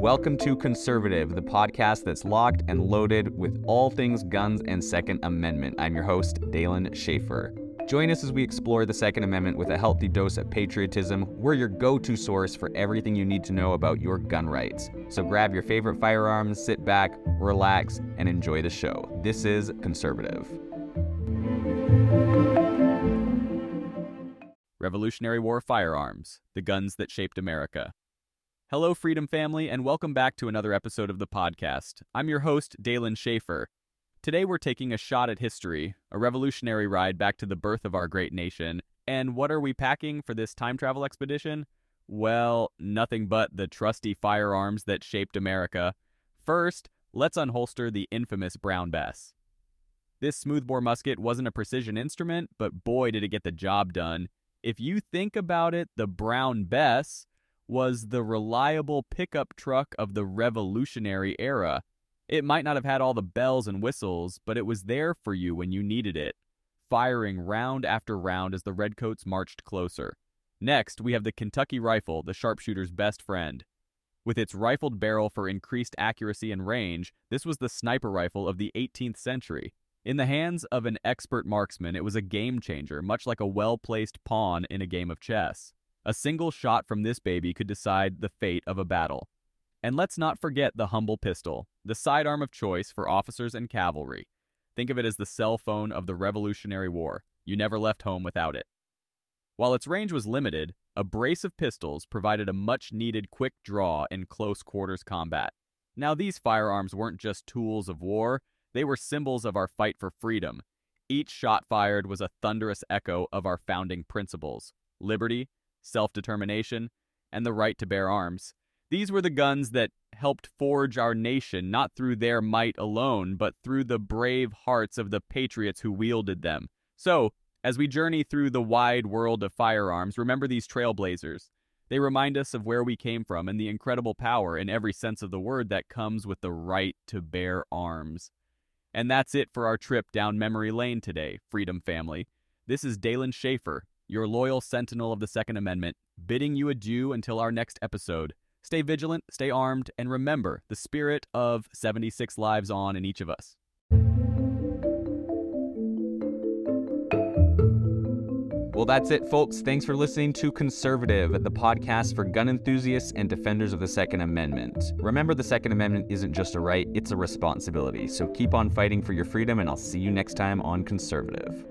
Welcome to Conservative, the podcast that's locked and loaded with all things guns and Second Amendment. I'm your host, Dalen Schaefer. Join us as we explore the Second Amendment with a healthy dose of patriotism. We're your go to source for everything you need to know about your gun rights. So grab your favorite firearms, sit back, relax, and enjoy the show. This is Conservative. Revolutionary War Firearms The Guns That Shaped America. Hello, Freedom Family, and welcome back to another episode of the podcast. I'm your host, Dalen Schaefer. Today we're taking a shot at history, a revolutionary ride back to the birth of our great nation. And what are we packing for this time travel expedition? Well, nothing but the trusty firearms that shaped America. First, let's unholster the infamous Brown Bess. This smoothbore musket wasn't a precision instrument, but boy did it get the job done. If you think about it, the Brown Bess was the reliable pickup truck of the revolutionary era. It might not have had all the bells and whistles, but it was there for you when you needed it, firing round after round as the Redcoats marched closer. Next, we have the Kentucky rifle, the sharpshooter's best friend. With its rifled barrel for increased accuracy and range, this was the sniper rifle of the 18th century. In the hands of an expert marksman, it was a game changer, much like a well placed pawn in a game of chess. A single shot from this baby could decide the fate of a battle. And let's not forget the humble pistol, the sidearm of choice for officers and cavalry. Think of it as the cell phone of the Revolutionary War. You never left home without it. While its range was limited, a brace of pistols provided a much needed quick draw in close quarters combat. Now, these firearms weren't just tools of war, they were symbols of our fight for freedom. Each shot fired was a thunderous echo of our founding principles liberty, self determination, and the right to bear arms. These were the guns that helped forge our nation, not through their might alone, but through the brave hearts of the patriots who wielded them. So, as we journey through the wide world of firearms, remember these trailblazers. They remind us of where we came from and the incredible power, in every sense of the word, that comes with the right to bear arms. And that's it for our trip down memory lane today, Freedom Family. This is Dalen Schaefer, your loyal sentinel of the Second Amendment, bidding you adieu until our next episode. Stay vigilant, stay armed, and remember the spirit of 76 lives on in each of us. Well, that's it, folks. Thanks for listening to Conservative, the podcast for gun enthusiasts and defenders of the Second Amendment. Remember, the Second Amendment isn't just a right, it's a responsibility. So keep on fighting for your freedom, and I'll see you next time on Conservative.